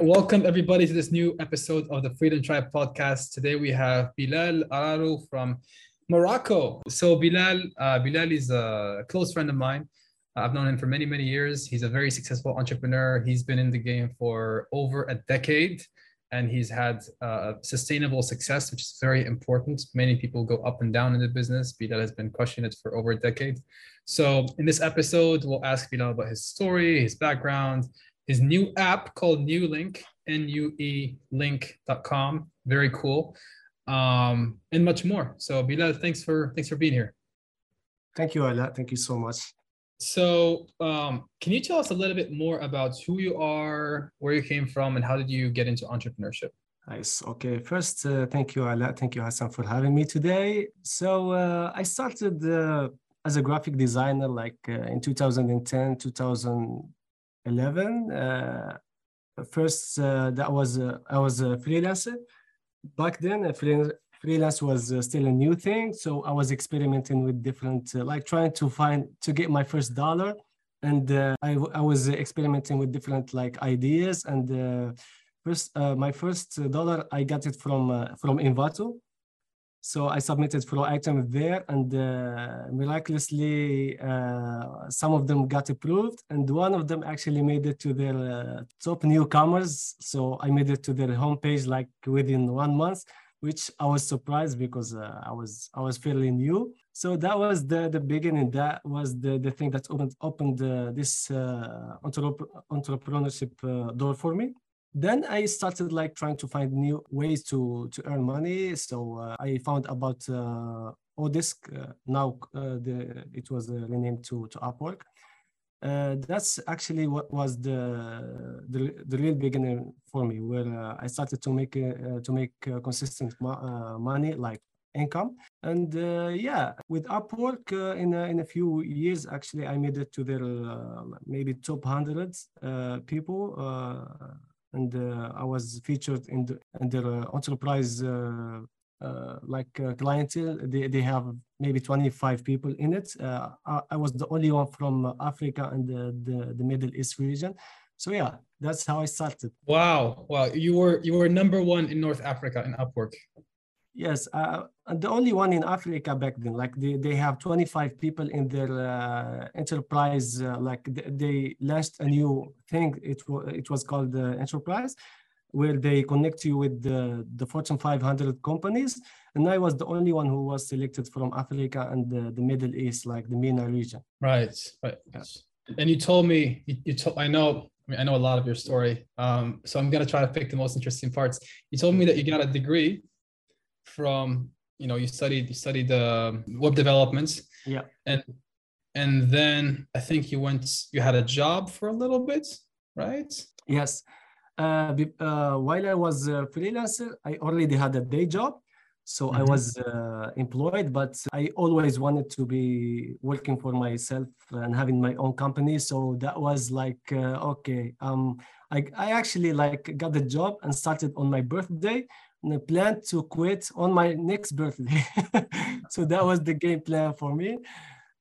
Welcome everybody to this new episode of the Freedom Tribe podcast. Today we have Bilal Ararou from Morocco. So Bilal, uh, Bilal is a close friend of mine. I've known him for many, many years. He's a very successful entrepreneur. He's been in the game for over a decade and he's had uh, sustainable success, which is very important. Many people go up and down in the business. Bilal has been crushing it for over a decade. So in this episode, we'll ask Bilal about his story, his background, his new app called Nuelink, N-U-E link.com. Very cool. Um, and much more. So Bilal, thanks for thanks for being here. Thank you, Ala. Thank you so much. So, um, can you tell us a little bit more about who you are, where you came from, and how did you get into entrepreneurship? Nice. Okay. First, uh, thank you, Ala. Thank you, Hassan, for having me today. So, uh, I started uh, as a graphic designer like uh, in 2010, 2011. Uh, first, uh, that was I was a freelancer. Back then, a freelance was uh, still a new thing so i was experimenting with different uh, like trying to find to get my first dollar and uh, I, I was experimenting with different like ideas and uh, first uh, my first dollar i got it from uh, from envato so i submitted for item there and miraculously some of them got approved and one of them actually made it to their top newcomers so i made it to their homepage like within one month which I was surprised because uh, I was I was fairly new. So that was the the beginning. That was the the thing that opened opened uh, this uh, entrepreneurship uh, door for me. Then I started like trying to find new ways to to earn money. So uh, I found about uh, Odesk. now the it was renamed to to Upwork uh, that's actually what was the, the, the real beginning for me, where uh, I started to make uh, to make uh, consistent mo uh, money, like income. And uh, yeah, with Upwork, in a, in a few years, actually, I made it to their maybe top hundred people, and I was featured in, the, in their enterprise uh, like uh, clientele. They, they have maybe 25 people in it. Uh, I, I, was the only one from Africa and the, the, the, Middle East region. So yeah, that's how I started. Wow, wow! You were you were number one in North Africa in Upwork. Yes, uh, the only one in Africa back then. Like they, they have 25 people in their uh, enterprise. Uh, like they, they, launched a new thing. It was it was called enterprise, where they connect you with the, the Fortune 500 companies. And I was the only one who was selected from Africa and the, the Middle East, like the MENA region. Right, right. Yes. And you told me, you, you told, I know, I mean, I know a lot of your story. Um, so I'm going to try to pick the most interesting parts. You told me that you got a degree from, you know, you studied, you studied uh, web development. Yeah. And, and then I think you went, you had a job for a little bit, right? Yes. Uh, uh, while I was a freelancer, I already had a day job. So mm-hmm. I was uh, employed, but I always wanted to be working for myself and having my own company. So that was like, uh, okay, um, I, I actually like got the job and started on my birthday and I planned to quit on my next birthday. so that was the game plan for me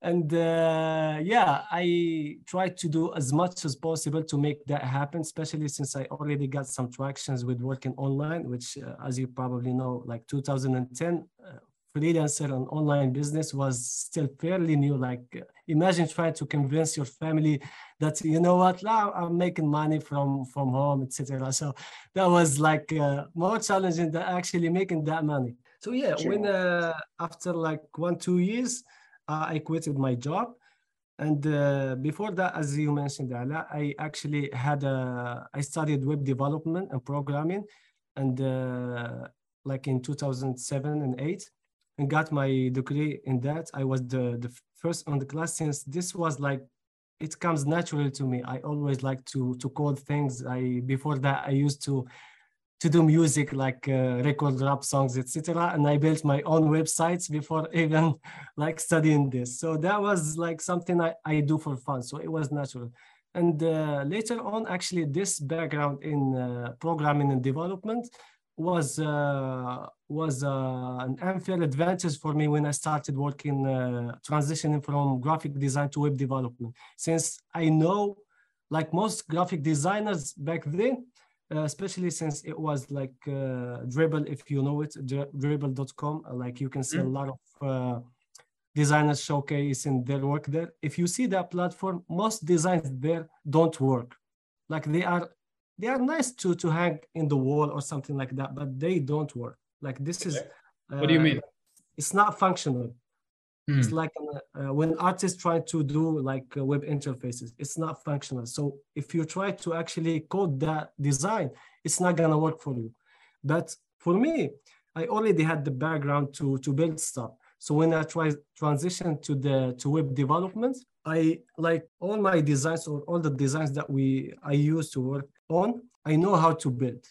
and uh, yeah i tried to do as much as possible to make that happen especially since i already got some tractions with working online which uh, as you probably know like 2010 uh, freelancer and online business was still fairly new. Like uh, imagine trying to convince your family that you know what? Now i'm making money from from home etc so that was like uh, more challenging than actually making that money. So yeah sure. when uh, after like one two years I quitted my job. And uh, before that, as you mentioned, Ala, I actually had a, I studied web development and programming, and uh, like in 2007 and 8, and got my degree in that. I was the, the first on the class since this was like, it comes naturally to me. I always like to to code things. I before that I used to to do music like uh, record rap songs etc and i built my own websites before even like studying this. So that was like something i, I do for fun. So it was natural. And uh, later on actually this background in uh, programming and development was uh, was uh, an unfair advantage for me when i started working uh, transitioning from graphic design to web development. Since i know like most graphic designers back then uh, especially since it was like uh, Dribbble, if you know it, dribbble.com. Uh, like you can see mm. a lot of uh, designers showcasing their work there. If you see that platform, most designs there don't work. Like they are they are nice to to hang in the wall or something like that, but they don't work. Like this is. what do you mean? It's not functional. Mm. It's like uh, when artists try to do like uh, web interfaces, it's not functional. So if you try to actually code that design, it's not gonna work for you. But for me, I already had the background to to build stuff. So when I try transition to the to web development, I like all my designs or all the designs that we I use to work on. I know how to build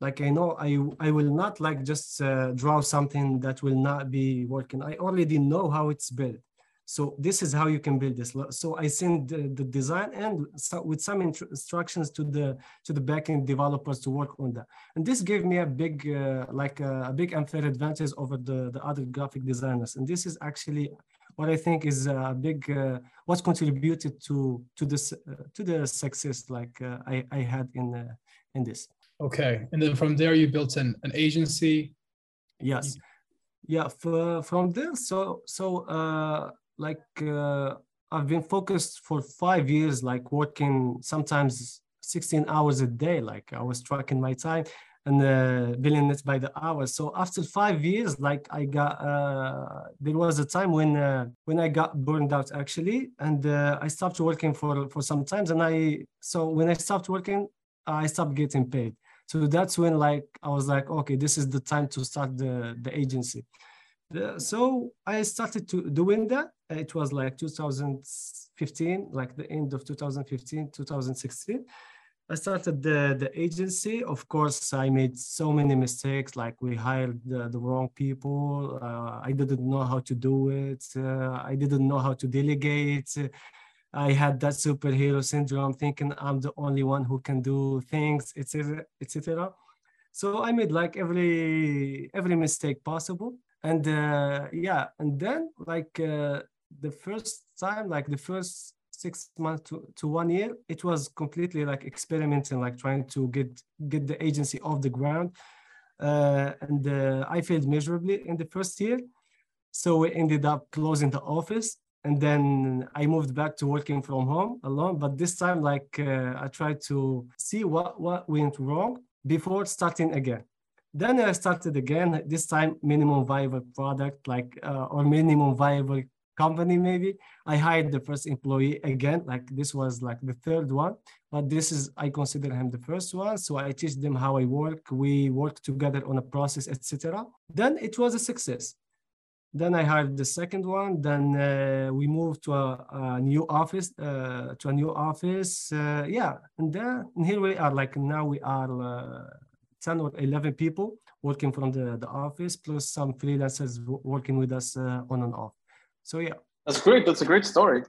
like i know i i will not like just uh, draw something that will not be working. I already know how it's built. So this is how you can build this. So i send the, the design and so with some instructions to the to the backend developers to work on that. And this gave me a big uh, like a, a, big unfair advantage over the the other graphic designers. And this is actually what i think is a big uh, what contributed to to this uh, to the success like uh, i i had in uh, in this Okay, and then from there you built an, an agency. Yes, yeah. From there, so so uh, like uh, I've been focused for five years, like working sometimes 16 hours a day. Like I was tracking my time and uh, billing it by the hour. So after five years, like I got, uh, there was a time when uh, when I got burned out actually, and uh, I stopped working for for some times. And I so when I stopped working, I stopped getting paid so that's when like i was like okay this is the time to start the the agency so i started to doing that it was like 2015 like the end of 2015 2016 I started the, the agency. Of course, I made so many mistakes. Like we hired the, the wrong people. Uh, I didn't know how to do it. Uh, I didn't know how to delegate. I had that superhero syndrome, thinking I'm the only one who can do things, etc., etc. So I made like every every mistake possible, and uh, yeah, and then like uh, the first time, like the first six months to, to one year, it was completely like experimenting, like trying to get get the agency off the ground, uh, and uh, I failed miserably in the first year. So we ended up closing the office and then I moved back to working from home alone. But this time, like uh, I tried to see what what went wrong before starting again. Then I started again. This time, minimum viable product, like uh, or minimum viable company maybe. I hired the first employee again. Like this was like the third one, but this is I consider him the first one. So I teach them how I work. We work together on a process, etc. Then it was a success then I hired the second one. Then uh, we moved to a, a new office, uh, to a new office. Uh, yeah, and then and here we are. Like now we are uh, ten or eleven people working from the, the office, plus some freelancers working with us uh, on and off. So yeah, that's great. That's a great story.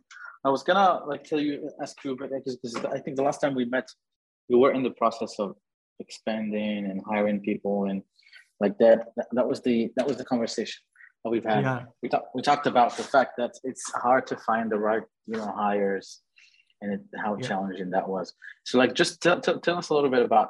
I was gonna like tell you, ask you but because I think the last time we met, we were in the process of expanding and hiring people and like that. That was the that was the conversation we've had. Yeah. We talked we talked about the fact that it's hard to find the right you know hires, and it, how yeah. challenging that was. So like, just tell, tell, tell us a little bit about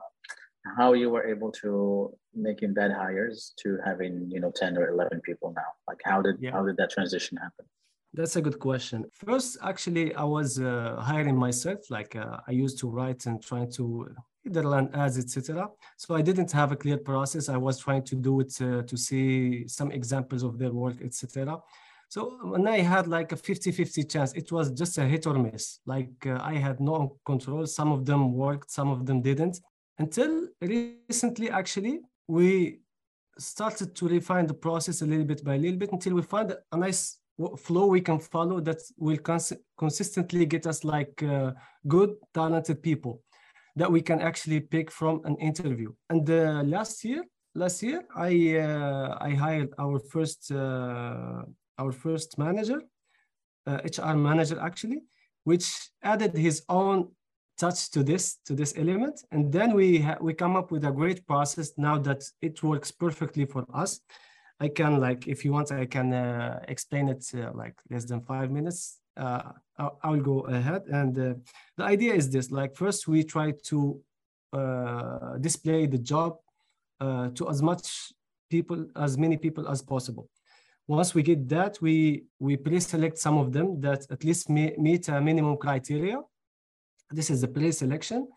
how you were able to making bad hires to having you know 10 or 11 people now like how did yeah. how did that transition happen that's a good question first actually i was uh, hiring myself like uh, i used to write and trying to either land ads, etc. So I didn't have a clear process. I was trying to do it uh, to see some examples of their work, etc. So when I had like a 50-50 chance, it was just a hit or miss. Like uh, I had no control. Some of them worked, some of them didn't. Until recently, actually, we started to refine the process a little bit by little bit until we find a nice flow we can follow that will cons- consistently get us like uh, good, talented people that we can actually pick from an interview. And uh, last year, last year, I uh, I hired our first uh, our first manager, HR uh, manager actually, which added his own touch to this to this element, and then we we come up with a great process now that it works perfectly for us. I can like if you want, I can uh, explain it uh, like less than five minutes I'll, go ahead. And uh, the idea is this: like first, we try to uh, display the job uh, to as much people, as many people as possible. Once we get that, we, we pre-select some of them that at least meet a minimum criteria. This is the pre-selection.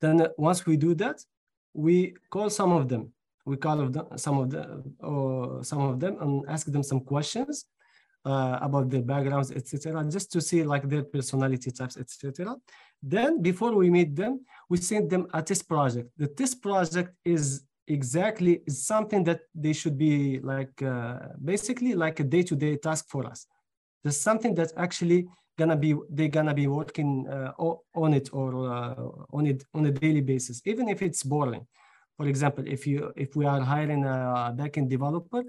Then once we do that, we call some of them. We call of them, some of them, or some of them, and ask them some questions uh, about their backgrounds, etc., just to see like their personality types, etc. Then before we meet them, we send them a test project. The test project is exactly is something that they should be like uh, basically like a day-to-day task for us. There's something that actually gonna be they're gonna be working uh, on it or uh, on it on a daily basis, even if it's boring. For example, if you if we are hiring a backend developer,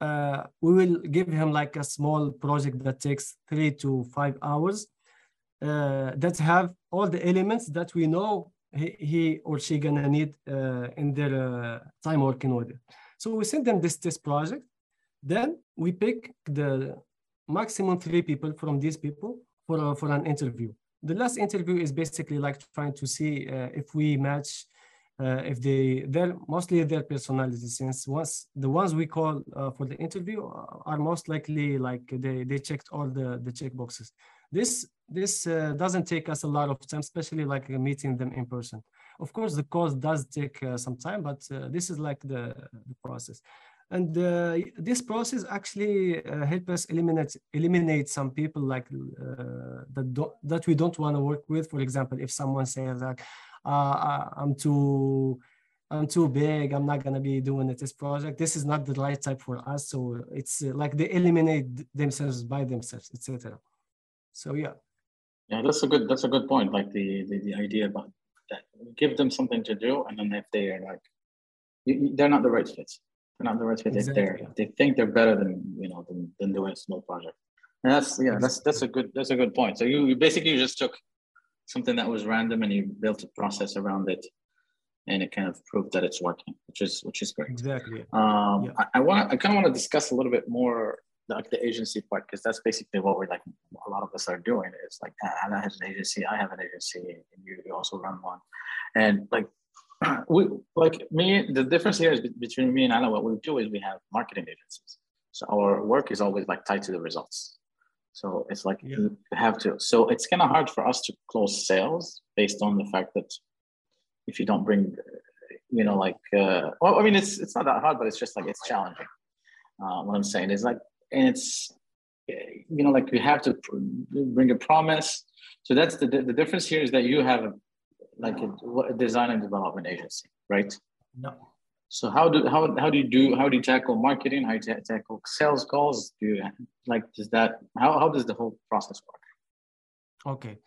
uh, we will give him like a small project that takes three to five hours uh, that have all the elements that we know he, he or she gonna need uh, in their uh, time working order. So we send them this test project. Then we pick the maximum three people from these people for, uh, for an interview. The last interview is basically like trying to see uh, if we match uh, if they they're mostly their personality since once the ones we call uh, for the interview are most likely like they they checked all the the check boxes. This this uh, doesn't take us a lot of time especially like meeting them in person. Of course the course does take uh, some time but uh, this is like the, the process. And uh, this process actually help us eliminate eliminate some people like that that we don't want to work with. For example if someone says that uh, I'm too I'm too big. I'm not gonna be doing this project. This is not the right type for us. So it's uh, like they eliminate themselves by themselves, etc. So yeah. Yeah, that's a good that's a good point. Like the the, the idea about that, give them something to do, and then if they are like, they're not the right fit. They're not the right fit. Exactly. If they're they think they're better than you know than, than doing a small project. And that's yeah, that's that's a good that's a good point. So you, you basically just took something that was random and you built a process around it and it kind of proved that it's working which is which is great. Exactly. Um yeah. I, I want i kind of want to discuss a little bit more like the agency part because that's basically what we're like a lot of us are doing is like Anna has an agency I have an agency and you, you also run one. And like we like me the difference here is between me and Anna what we do is we have marketing agencies. So our work is always like tied to the results so it's like yeah. you have to. So it's kind of hard for us to close sales based on the fact that if you don't bring, you know, like, uh, well, I mean, it's it's not that hard, but it's just like it's challenging. Uh, what I'm saying is like, and it's, you know, like you have to bring a promise. So that's the the difference here is that you have a, like a, a design and development agency, right? No. So how do how how do you do how do you tackle marketing? How do you tackle sales calls? Do you like does that how how does the whole process work? Okay.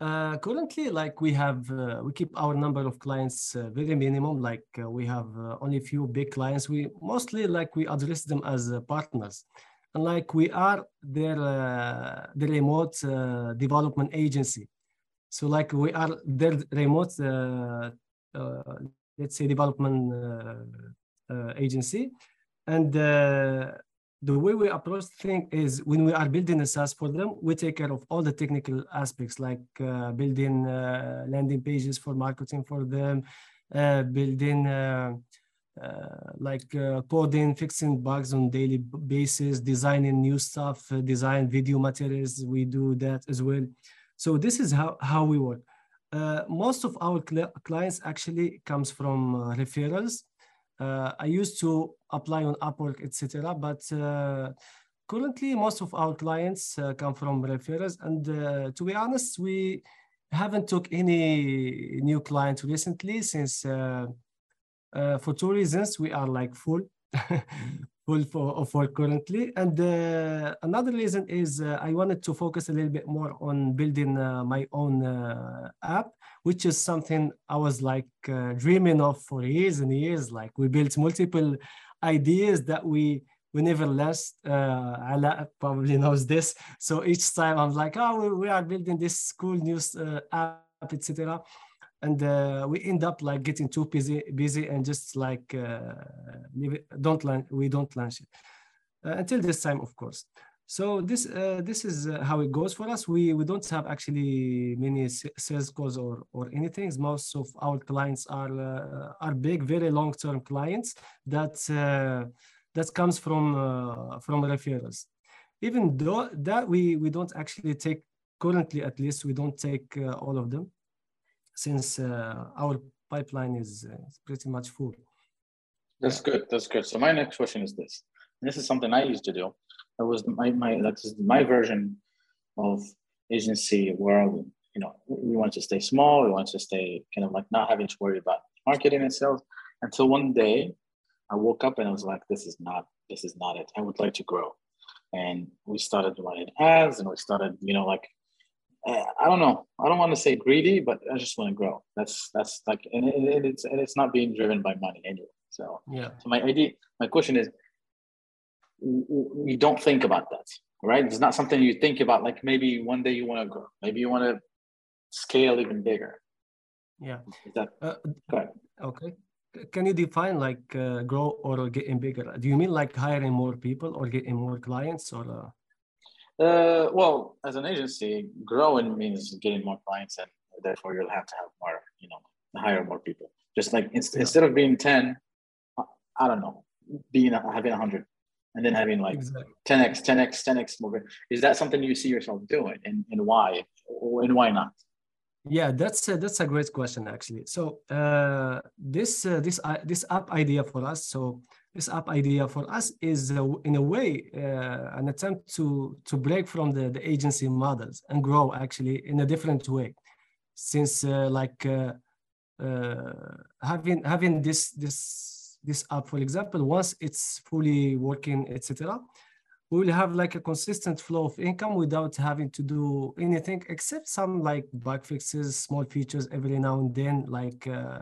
Uh, currently, like we have, uh, we keep our number of clients uh, very minimum. Like uh, we have uh, only a few big clients. We mostly like we address them as uh, partners, and like we are their the remote development agency. So like we are their remote let's say development uh, uh, agency and uh, the way we approach things is when we are building a SaaS for them, we take care of all the technical aspects like uh, building uh, landing pages for marketing for them, uh, building like coding, fixing bugs on daily basis, designing new stuff, design video materials. We do that as well. So this is how, how we work. Uh, most of our cl clients actually comes from uh, referrals. Uh, I used to apply on Upwork, etc. But uh, currently, most of our clients uh, come from referrals. And to be honest, we haven't took any new clients recently since for two reasons, we are like full. full for, currently. And uh, another reason is uh, I wanted to focus a little bit more on building uh, my own uh, app, which is something I was like uh, dreaming of for years and years. Like we built multiple ideas that we we never last. Uh, Ala probably knows this. So each time I'm like, oh, we, we are building this cool new uh, app, etc and uh, we end up like getting too busy busy and just like uh, don't launch we don't launch it uh, until this time of course So this uh, this is uh, how it goes for us. We we don't have actually many sales calls or or anything. Most of our clients are uh, are big, very long term clients that that comes from from referrals. Even though that we we don't actually take currently at least we don't take all of them since our pipeline is pretty much full. That's good. That's good. So my next question is this. This is something I used to do. That was my my that's my version of agency world. You know, we want to stay small. We want to stay kind of like not having to worry about marketing and sales. Until one day, I woke up and I was like, "This is not. This is not it. I would like to grow." And we started running ads, and we started, you know, like uh, I don't know. I don't want to say greedy, but I just want to grow. That's that's like, and, it, it's and it's not being driven by money anyway. So yeah. So my idea, my question is, you don't think about that, right? It's not something you think about. Like maybe one day you want to grow. Maybe you want to scale even bigger. Yeah. Is that uh, okay? Can you define like uh, grow or getting bigger? Do you mean like hiring more people or getting more clients or? Uh... Uh, well, as an agency, growing means getting more clients, and therefore you'll have to have more, you know, hire more people. Just like in- yeah. instead of being ten, I don't know, being having hundred, and then having like exactly. 10x, 10x, 10x more. Is that something you see yourself doing, and, and why, and why not? Yeah, that's a, that's a great question actually. So uh, this uh, this uh, this app idea for us. So this app idea for us is uh, in a way uh, an attempt to to break from the, the agency models and grow actually in a different way since uh, like having having this this this app for example once it's fully working etc we will have like a consistent flow of income without having to do anything except some like bug fixes small features every now and then like uh,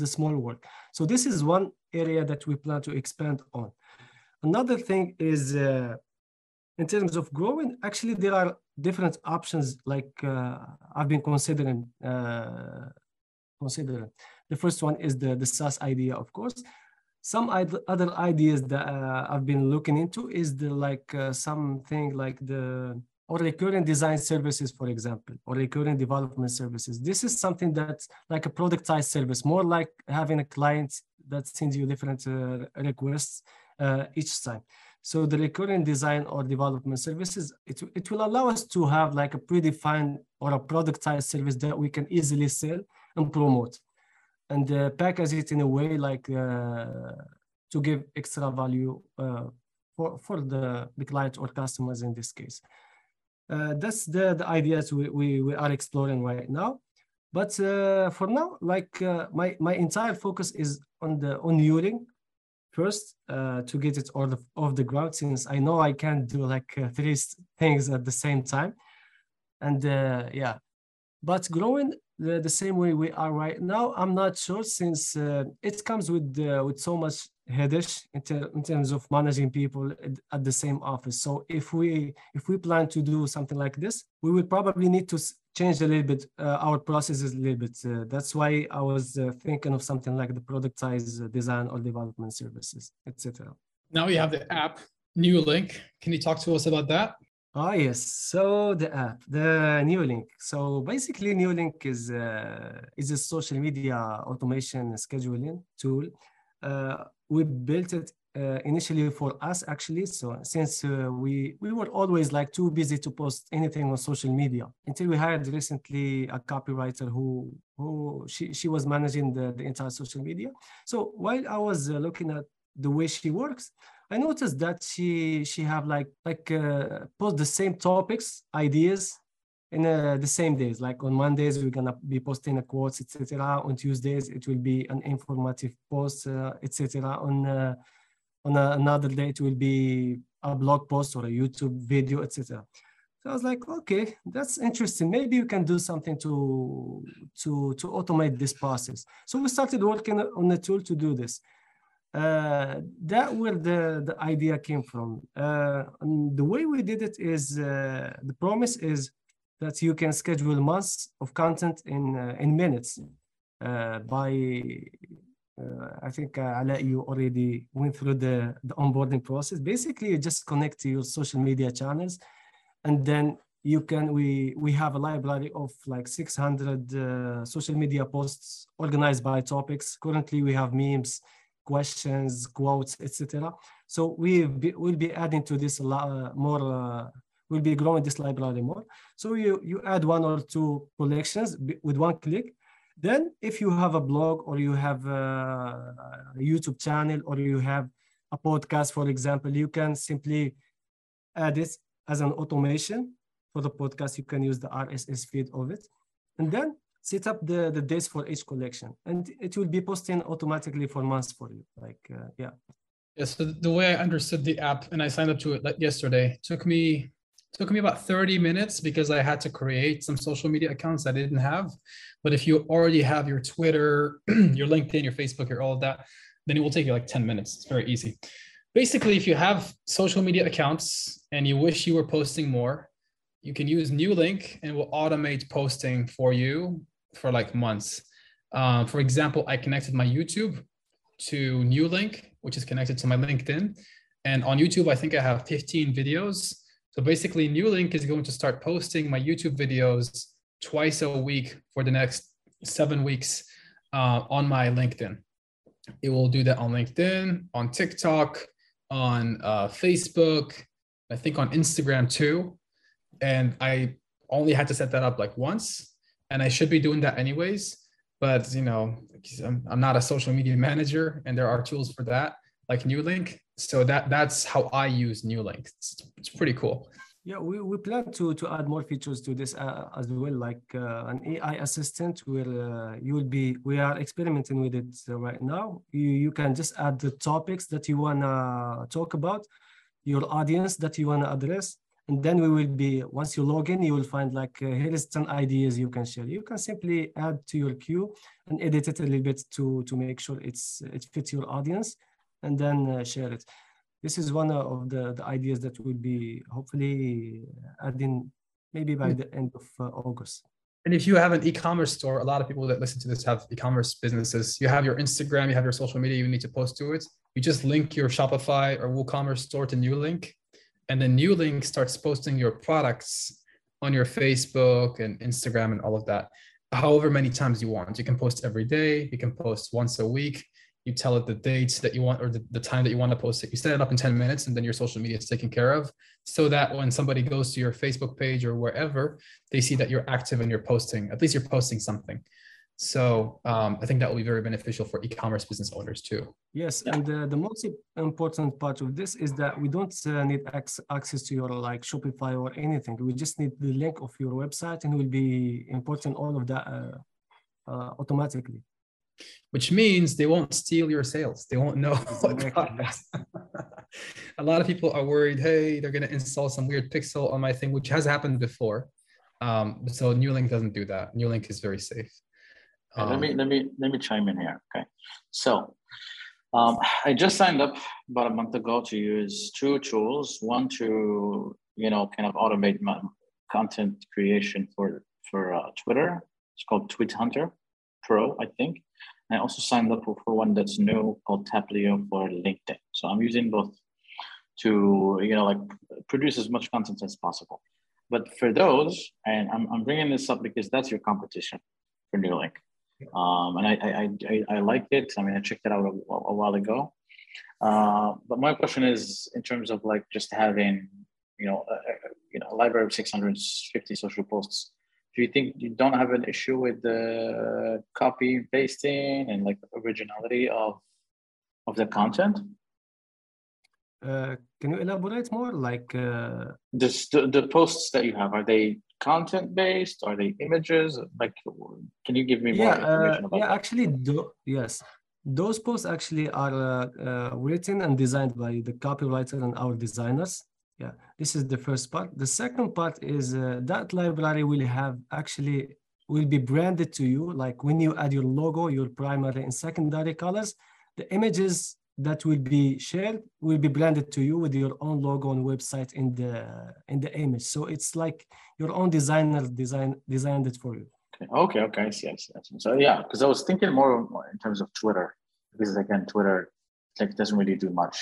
the small work so this is one area that we plan to expand on. Another thing is uh, in terms of growing, actually there are different options like uh, I've been considering. Uh, considering. The first one is the, the SaaS idea, of course. Some other ideas that uh, I've been looking into is the like uh, something like the or recurring design services, for example, or recurring development services. This is something that's like a productized service, more like having a client that sends you different uh, requests uh, each time. So the recurring design or development services, it, it will allow us to have like a predefined or a productized service that we can easily sell and promote and uh, package it in a way like uh, to give extra value uh, for, for the, the client or customers in this case. Uh, that's the, the ideas we, we, we are exploring right now. But uh, for now, like uh, my my entire focus is on the on Nuelink first to get it off the, off the ground since I know I can't do like three things at the same time. And yeah, but growing the, the same way we are right now, I'm not sure since uh, it comes with with so much headache in, ter- in terms of managing people at the same office. So if we if we plan to do something like this, we will probably need to change a little bit uh, our processes a little bit. Uh, that's why I was uh, thinking of something like the productized design or development services, etc. Now we have the app Nuelink. Can you talk to us about that? Oh yes, so the app, the Nuelink. So basically, Nuelink is uh, is a social media automation scheduling tool. Uh, we built it uh, initially for us actually so since uh, we we were always like too busy to post anything on social media until we hired recently a copywriter who who she, she was managing the, the entire social media so while i was uh, looking at the way she works i noticed that she she have like like uh, post the same topics ideas in uh, the same days. Like on mondays we're gonna be posting a quotes etc on tuesdays it will be an informative post uh, etc on uh, on another day it will be a blog post or a youtube video etc so i was like okay that's interesting. Maybe you can do something to to to automate this process. So we started working on a tool to do this uh, that where the the idea came from uh, the way we did it is uh, the promise is that you can schedule months of content in uh, in minutes uh, by uh, I think uh, Ala, you already went through the, the onboarding process. Basically, you just connect to your social media channels, and then you can we we have a library of like 600 uh, social media posts organized by topics. Currently, we have memes, questions, quotes, etc. So we will be adding to this uh, more. Uh, we'll be growing this library more. So you you add one or two collections with one click then if you have a blog or you have a YouTube channel or you have a podcast, for example, you can simply add it as an automation for the podcast. You can use the RSS feed of it. And then set up the, the days for each collection. And it will be posting automatically for months for you. Like, uh, yeah. Yeah, so the way I understood the app and I signed up to it yesterday took me took me about 30 minutes because I had to create some social media accounts I didn't have. But if you already have your Twitter, your LinkedIn, your Facebook, your all of that, then it will take you like 10 minutes. It's very easy. Basically, if you have social media accounts and you wish you were posting more, you can use Nuelink and it will automate posting for you for like months. Um, for example, I connected my YouTube to Nuelink, which is connected to my LinkedIn. And on YouTube, I think I have 15 videos so basically, Nuelink is going to start posting my YouTube videos twice a week for the next seven weeks uh, on my LinkedIn. It will do that on LinkedIn, on TikTok, on uh, Facebook, I think on Instagram too. And I only had to set that up like once, and I should be doing that anyways. But you know, I'm, I'm not a social media manager, and there are tools for that, like Nuelink so that that's how I use Nuelink. It's, it's pretty cool. Yeah, we, we plan to to add more features to this uh, as well, like uh, an AI assistant where uh, you will be. We are experimenting with it right now. You you can just add the topics that you wanna talk about, your audience that you wanna address, and then we will be once you log in, you will find like uh, here is 10 ideas you can share. You can simply add to your queue and edit it a little bit to to make sure it's it fits your audience and then uh, share it. This is one of the, the ideas that will be hopefully adding maybe by the end of uh, August. And if you have an e-commerce store, a lot of people that listen to this have e-commerce businesses. You have your Instagram, you have your social media, you need to post to it. You just link your Shopify or WooCommerce store to Nuelink, and then Nuelink starts posting your products on your Facebook and Instagram and all of that. However many times you want. You can post every day, you can post once a week you tell it the dates that you want or the, the time that you want to post it. You set it up in 10 minutes and then your social media is taken care of so that when somebody goes to your Facebook page or wherever, they see that you're active and you're posting, at least you're posting something. So um, I think that will be very beneficial for e-commerce business owners too. Yes, yeah. and the, the most important part of this is that we don't uh, need access to your like Shopify or anything. We just need the link of your website, and we'll be importing all of that uh, uh, automatically which means they won't steal your sales. They won't know a lot of people are worried, hey, they're going to install some weird pixel on my thing, which has happened before. Um, so Nuelink doesn't do that. Nuelink is very safe. Um, let me let me let me chime in here. Okay, so um, I just signed up about a month ago to use two tools. One to you know kind of automate my content creation for for uh, Twitter. It's called Tweet Hunter Pro, I think. I also signed up for, for one that's new called Taplio for LinkedIn. So I'm using both to, you know, like produce as much content as possible. But for those, and I'm, I'm bringing this up because that's your competition for Nuelink. Um, and I, I, I, I, like it. I mean, I checked it out a, a while ago. Uh, but my question is in terms of like just having, you know, a, you know, a library of 650 social posts do you think you don't have an issue with the copy pasting and like originality of of the content? Uh, can you elaborate more? Like uh... the, the posts that you have are they content based? Are they images? Like, can you give me more yeah, information uh, about yeah, that? actually, do, yes. Those posts actually are uh, uh, written and designed by the copywriter and our designers. Yeah, this is the first part. The second part is uh, that library will have actually will be branded to you. Like when you add your logo, your primary and secondary colors, the images that will be shared will be branded to you with your own logo and website in the in the image. So it's like your own designer design designed it for you. Okay, okay, okay. I see, I see. I see. So yeah, because I was thinking more in terms of Twitter because again, Twitter like doesn't really do much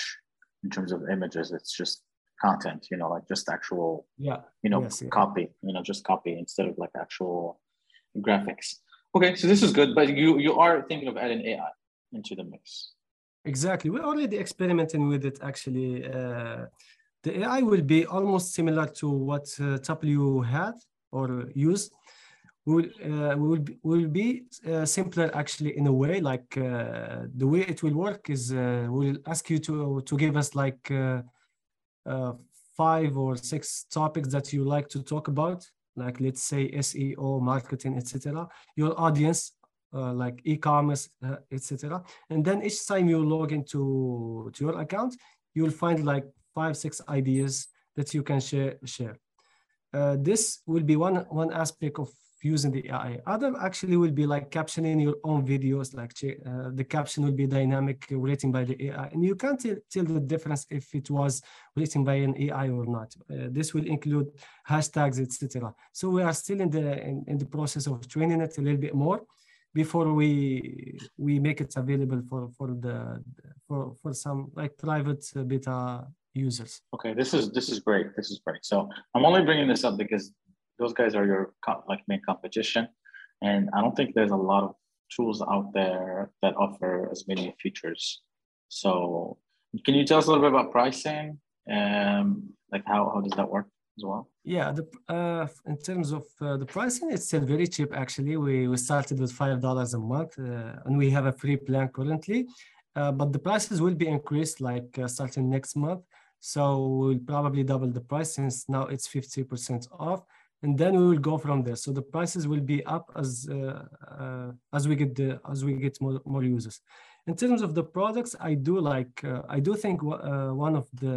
in terms of images. It's just content, you know, like just actual, yeah, you know, yes, yeah. copy, you know, just copy instead of like actual graphics. Okay, so this is good, but you you are thinking of adding AI into the mix. Exactly. We're already experimenting with it actually. Uh, the AI will be almost similar to what uh, W had or used. Will uh, will be, will be uh, simpler actually in a way. Like uh, the way it will work is uh, we'll ask you to to give us like uh, five or six topics that you like to talk about. Like let's say SEO, marketing, etc. Your audience uh, like e-commerce, uh, etc. And then each time you log into to your account, you'll find like five, six ideas that you can share. share. Uh, this will be one one aspect of using the AI. Other actually will be like captioning your own videos, like uh, the caption will be dynamic written by the AI. And you can't tell the difference if it was written by an AI or not. Uh, this will include hashtags, etc. So we are still in the in, in the process of training it a little bit more before we we make it available for for the for for some like private beta users. Okay, this is this is great. This is great. So I'm only bringing this up because those guys are your like main competition, and I don't think there's a lot of tools out there that offer as many features. So can you tell us a little bit about pricing? Um, like how how does that work? As well? Yeah, the, uh, in terms of uh, the pricing, it's still very cheap. Actually, we we started with five dollars a month, uh, and we have a free plan currently. Uh, but the prices will be increased like uh, starting next month. So we'll probably double the price since now it's fifty percent off, and then we will go from there. So the prices will be up as uh, as we get the as we get more more users. In terms of the products, I do like I do think one of the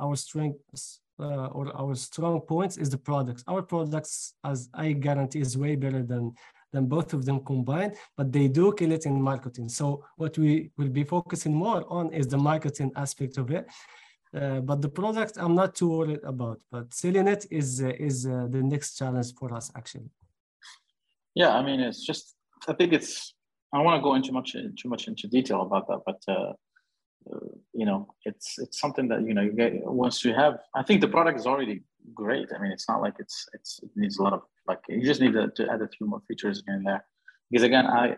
our strengths uh, or our strong points is the products. Our products, as I guarantee, is way better than than both of them combined, but they do kill it in marketing. So what we will be focusing more on is the marketing aspect of it. Uh, but the product, I'm not too worried about. But selling it is uh, is uh, the next challenge for us, actually. Yeah, I mean, it's just I think it's I don't want to go into much too much into detail about that, but uh, you know, it's it's something that you know you get once you have. I think the product is already great. I mean, it's not like it's it's it needs a lot of like you just need to, to add a few more features here and there. Because again, I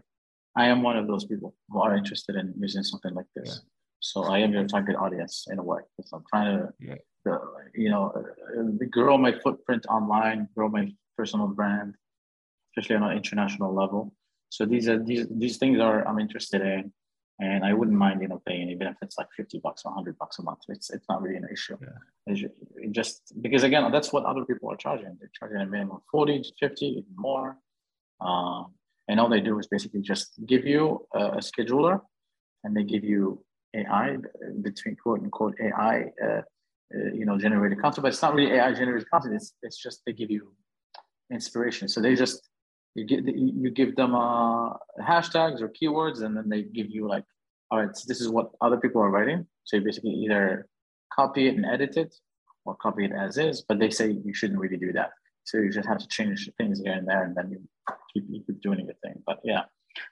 I am one of those people who are interested in using something like this. Yeah. So I am your target audience in a way. Because I'm trying to, yeah. uh, you know, uh, grow my footprint online, grow my personal brand, especially on an international level. So these are these these things are I'm interested in and I wouldn't mind, you know, paying even if it's like 50 bucks or 100 bucks a month. It's it's not really an issue. Yeah. It just because again, that's what other people are charging. They're charging a minimum of 40 to 50, even more. Uh, and all they do is basically just give you a, a scheduler, and they give you AI between quote unquote AI, uh, uh, you know, generated content. But it's not really AI generated content. It's it's just they give you inspiration. So they just you give you give them uh, hashtags or keywords, and then they give you like, all right, so this is what other people are writing. So you basically either copy it and edit it, or copy it as is. But they say you shouldn't really do that. So you just have to change things here and there, and then you keep, you keep doing your thing. But yeah,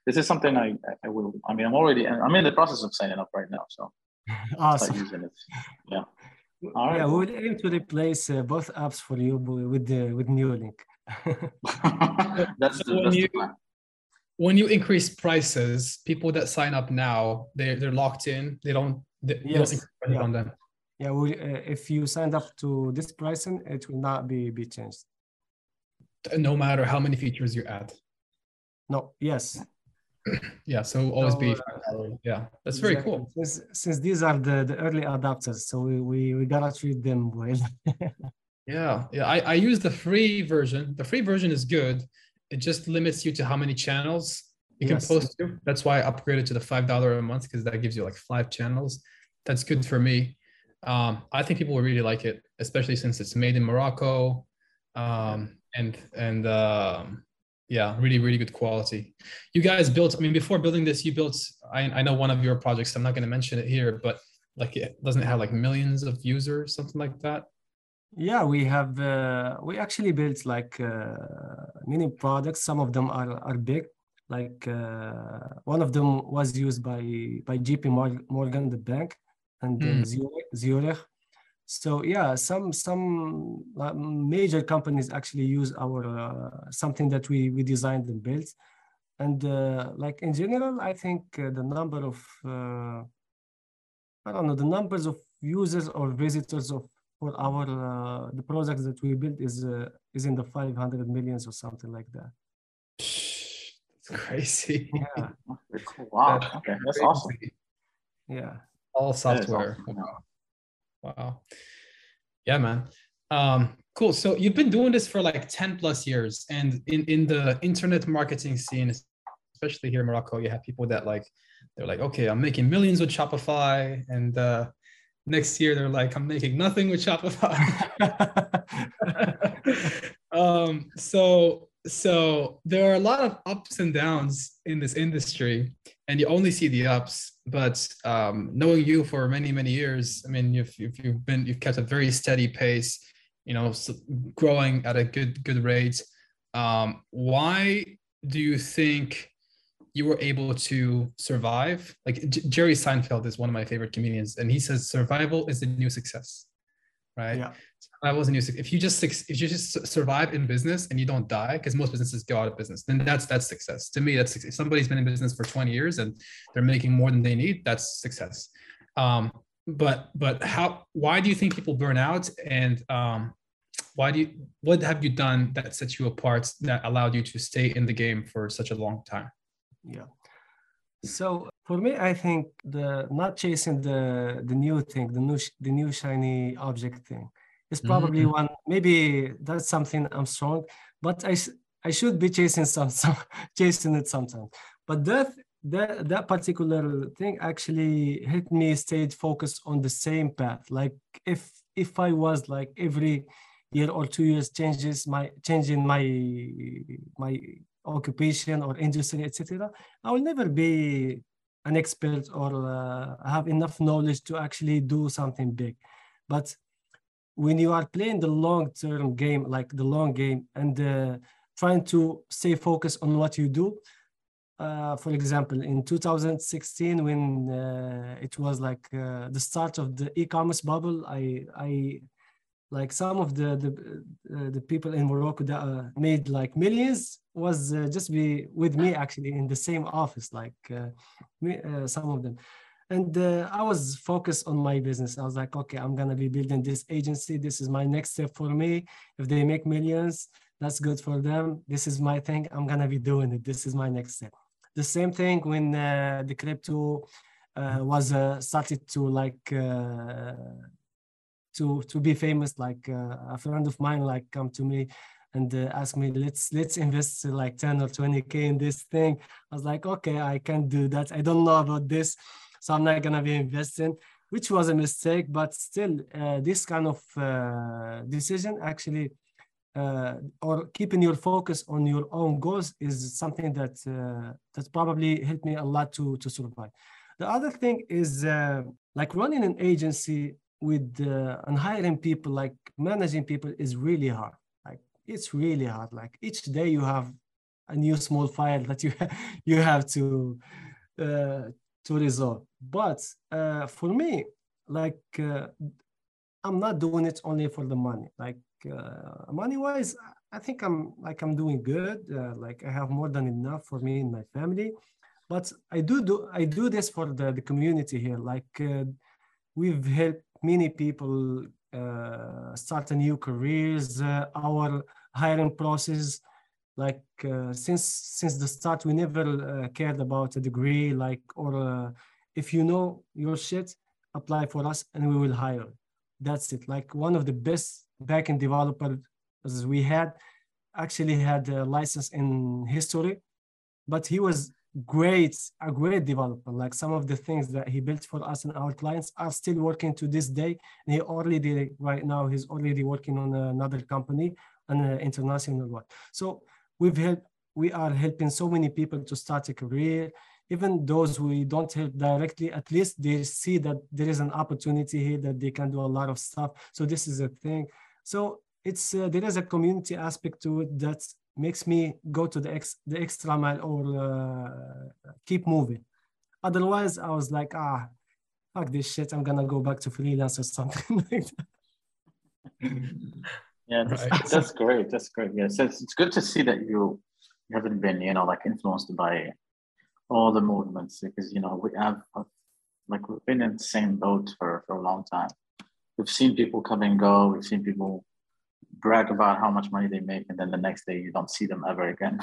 this is something I I will. I mean, I'm already I'm in the process of signing up right now, so awesome. using it. Yeah. All right. Yeah, we will aim to replace uh, both apps for you with the with Nuelink. that's, the, when you, the When you increase prices, people that sign up now, they're, they're locked in. They don't, they, yes. don't yeah. on them. Yeah, we, uh, if you signed up to this pricing, it will not be, be changed. No matter how many features you add. No, yes. yeah, so always so, be uh, yeah, that's exactly. very cool. Since, since these are the, the early adopters, so we, we, we gotta treat them well. Yeah, yeah. I, I use the free version. The free version is good. It just limits you to how many channels you yes. can post to. That's why I upgraded to the five dollar a month because that gives you like five channels. That's good for me. Um, I think people will really like it, especially since it's made in Morocco, um, and and um, yeah, really really good quality. You guys built. I mean, before building this, you built. I I know one of your projects. I'm not going to mention it here, but like it doesn't have like millions of users, something like that. Yeah, we have, uh, we actually built like uh, many products. Some of them are, are big. like uh, one of them was used by by JP Morgan, the bank, and mm. Zurich. So yeah, some some uh, major companies actually use our uh, something that we we designed and built, and uh, like in general, I think uh, the number of I don't know the numbers of users or visitors of for our uh, the products that we built is uh, is in the 500 millions or something like that. It's crazy. Yeah. Wow. That's okay that's awesome. Yeah. All software. awesome. wow. Yeah man. Um cool. So you've been doing this for like 10 plus years and in in the internet marketing scene especially here in morocco you have people that like they're like okay i'm making millions with shopify and uh next year they're like i'm making nothing with shopify. Um, so so there are a lot of ups and downs in this industry and you only see the ups but um, knowing you for many many years i mean you've, you've, you've been you've kept a very steady pace you know growing at a good good rate. Um, why do you think you were able to survive. Like J- Jerry Seinfeld is one of my favorite comedians, and he says survival is the new success, right? Yeah. Survival is a new success. If you just if you just survive in business and you don't die, because most businesses go out of business, then that's that's success. To me, that's success. if somebody's been in business for 20 years and they're making more than they need, that's success. Um, but but how? Why do you think people burn out? And um, why do you? What have you done that sets you apart that allowed you to stay in the game for such a long time? Yeah. So for me i think the not chasing the the new thing the new the new shiny object thing is probably mm-hmm. one maybe that's something i'm strong but i i should be chasing some, some chasing it sometimes. But that that that particular thing actually helped me stay focused on the same path. Like if if i was like every year or two years changes my changing my my occupation or industry, etc., I will never be an expert or uh, have enough knowledge to actually do something big. But when you are playing the long-term game, like the long game, and uh, trying to stay focused on what you do, uh, for example, in 2016, when uh, it was like uh, the start of the e-commerce bubble, I I like some of the the, uh, the people in Morocco that uh, made like millions was uh, just be with me actually in the same office like uh, me, uh, some of them. And uh, I was focused on my business. I was like okay I'm gonna be building this agency. This is my next step for me. If they make millions that's good for them. This is my thing. I'm gonna be doing it. This is my next step. The same thing when the crypto was started to like to to be famous like uh, a friend of mine like come to me and uh, ask me let's let's invest like 10 or 20k in this thing. I was like okay i can't do that. I don't know about this so i'm not gonna be investing which was a mistake but still uh, this kind of uh, decision actually uh, or keeping your focus on your own goals is something that uh, that probably helped me a lot to to survive. The other thing is like running an agency with uh, and hiring people like managing people is really hard. Like it's really hard. Like each day you have a new small file that you you have to uh, to resolve. But uh, for me like uh, i'm not doing it only for the money. Like uh, money wise i think i'm like i'm doing good. Uh, like i have more than enough for me and my family. But i do do i do this for the, the community here. Like we've helped many people uh, start a new careers. Uh, our hiring process, like uh, since since the start, we never uh, cared about a degree, like or uh, if you know your shit, apply for us and we will hire. That's it. Like one of the best backend developers we had actually had a license in history, but he was great, a great developer. Like some of the things that he built for us and our clients are still working to this day. And he already, right now, he's already working on another company, an international one. So we've helped, we are helping so many people to start a career. Even those we don't help directly, at least they see that there is an opportunity here that they can do a lot of stuff. So this is a thing. So it's uh, there is a community aspect to it that makes me go to the ex the extra mile or uh, keep moving. Otherwise, I was like, ah, fuck this shit. I'm gonna go back to freelance or something like that. Yeah, that's, right. that's great. That's great. Yes, it's, it's good to see that you haven't been, you know, like influenced by all the movements because you know we have like we've been in the same boat for, for a long time. We've seen people come and go. We've seen people brag about how much money they make, and then the next day you don't see them ever again.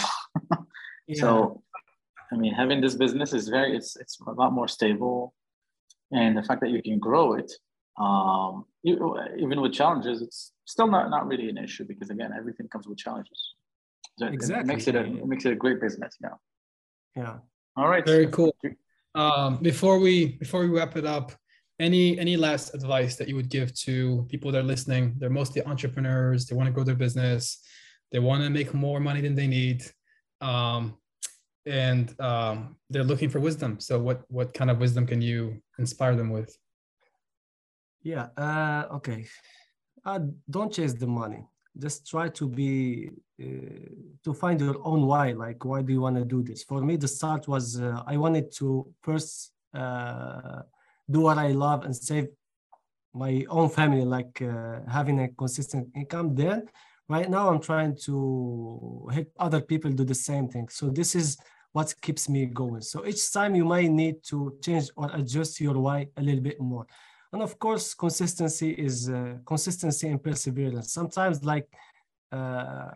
yeah. So, I mean, having this business is very it's it's a lot more stable, and the fact that you can grow it, um, you, even with challenges, it's still not not really an issue because again, everything comes with challenges. So exactly. It makes it a it makes it a great business. Yeah. Yeah. All right. Very cool. Um, before we before we wrap it up, any any last advice that you would give to people that are listening? They're mostly entrepreneurs. They want to grow their business. They want to make more money than they need, um, and um, they're looking for wisdom. So, what what kind of wisdom can you inspire them with? Yeah. Uh, okay. Uh, don't chase the money just try to be uh, to find your own why like why do you want to do this for me the start was uh, i wanted to first uh, do what i love and save my own family like uh, having a consistent income then right now i'm trying to help other people do the same thing. So this is what keeps me going. So each time you might need to change or adjust your why a little bit more. And of course consistency is uh, consistency and perseverance. Sometimes like uh,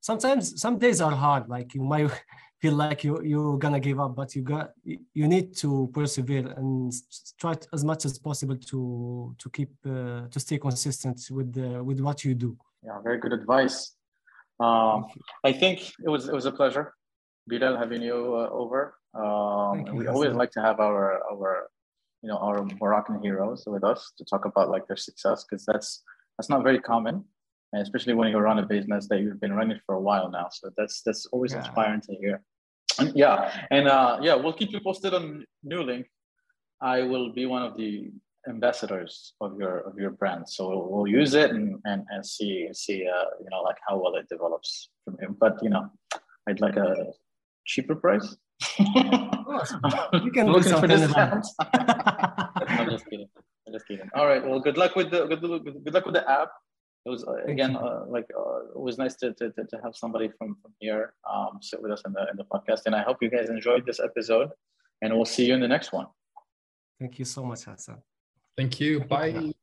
sometimes some days are hard. Like you might feel like you you're gonna give up but you got you need to persevere and try to, as much as possible to to keep uh, to stay consistent with the, with what you do. Yeah very good advice. Um, i think it was it was a pleasure. Bilal having you uh, over. Um, we always like to have our our you know our Moroccan heroes with us to talk about like their success because that's that's not very common, especially when you run a business that you've been running for a while now. So that's that's always yeah. inspiring to hear. And yeah, and uh, yeah, we'll keep you posted on Nuelink. I will be one of the ambassadors of your of your brand, so we'll, we'll use it and and, and see see uh, you know like how well it develops from him. But you know, I'd like a cheaper price you can looking for discounts. I'm just kidding. I'm just kidding. All right. Well, good luck with the good, good luck with the app. It was uh, again uh, like uh, it was nice to, to, to have somebody from, from here um, sit with us in the in the podcast, and I hope you guys enjoyed this episode. And we'll see you in the next one. Thank you so much, Hassan. Thank you. Bye.